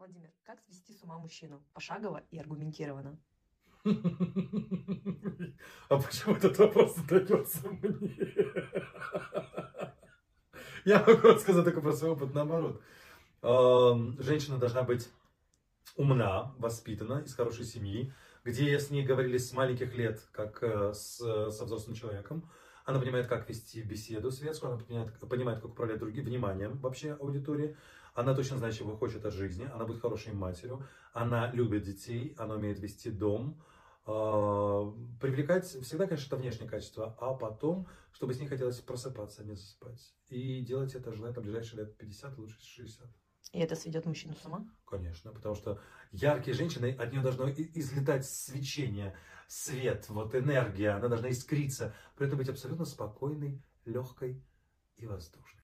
Владимир, как свести с ума мужчину? Пошагово и аргументированно. А почему этот вопрос задается мне? Я могу рассказать только про свой опыт наоборот. Эм, женщина должна быть умна, воспитана, из хорошей семьи, где с ней говорили с маленьких лет, как э, с, со взрослым человеком. Она понимает, как вести беседу светскую, она понимает, понимает как управлять другим вниманием вообще аудитории. Она точно знает, чего хочет от жизни, она будет хорошей матерью, она любит детей, она умеет вести дом, а, привлекать всегда, конечно, это внешнее качество, а потом, чтобы с ней хотелось просыпаться, а не засыпать. И делать это желательно ближайшие лет 50, лучше 60. И это сведет мужчину с ума? Конечно, потому что яркие женщины, от нее должно излетать свечение, свет, вот энергия, она должна искриться, при этом быть абсолютно спокойной, легкой и воздушной.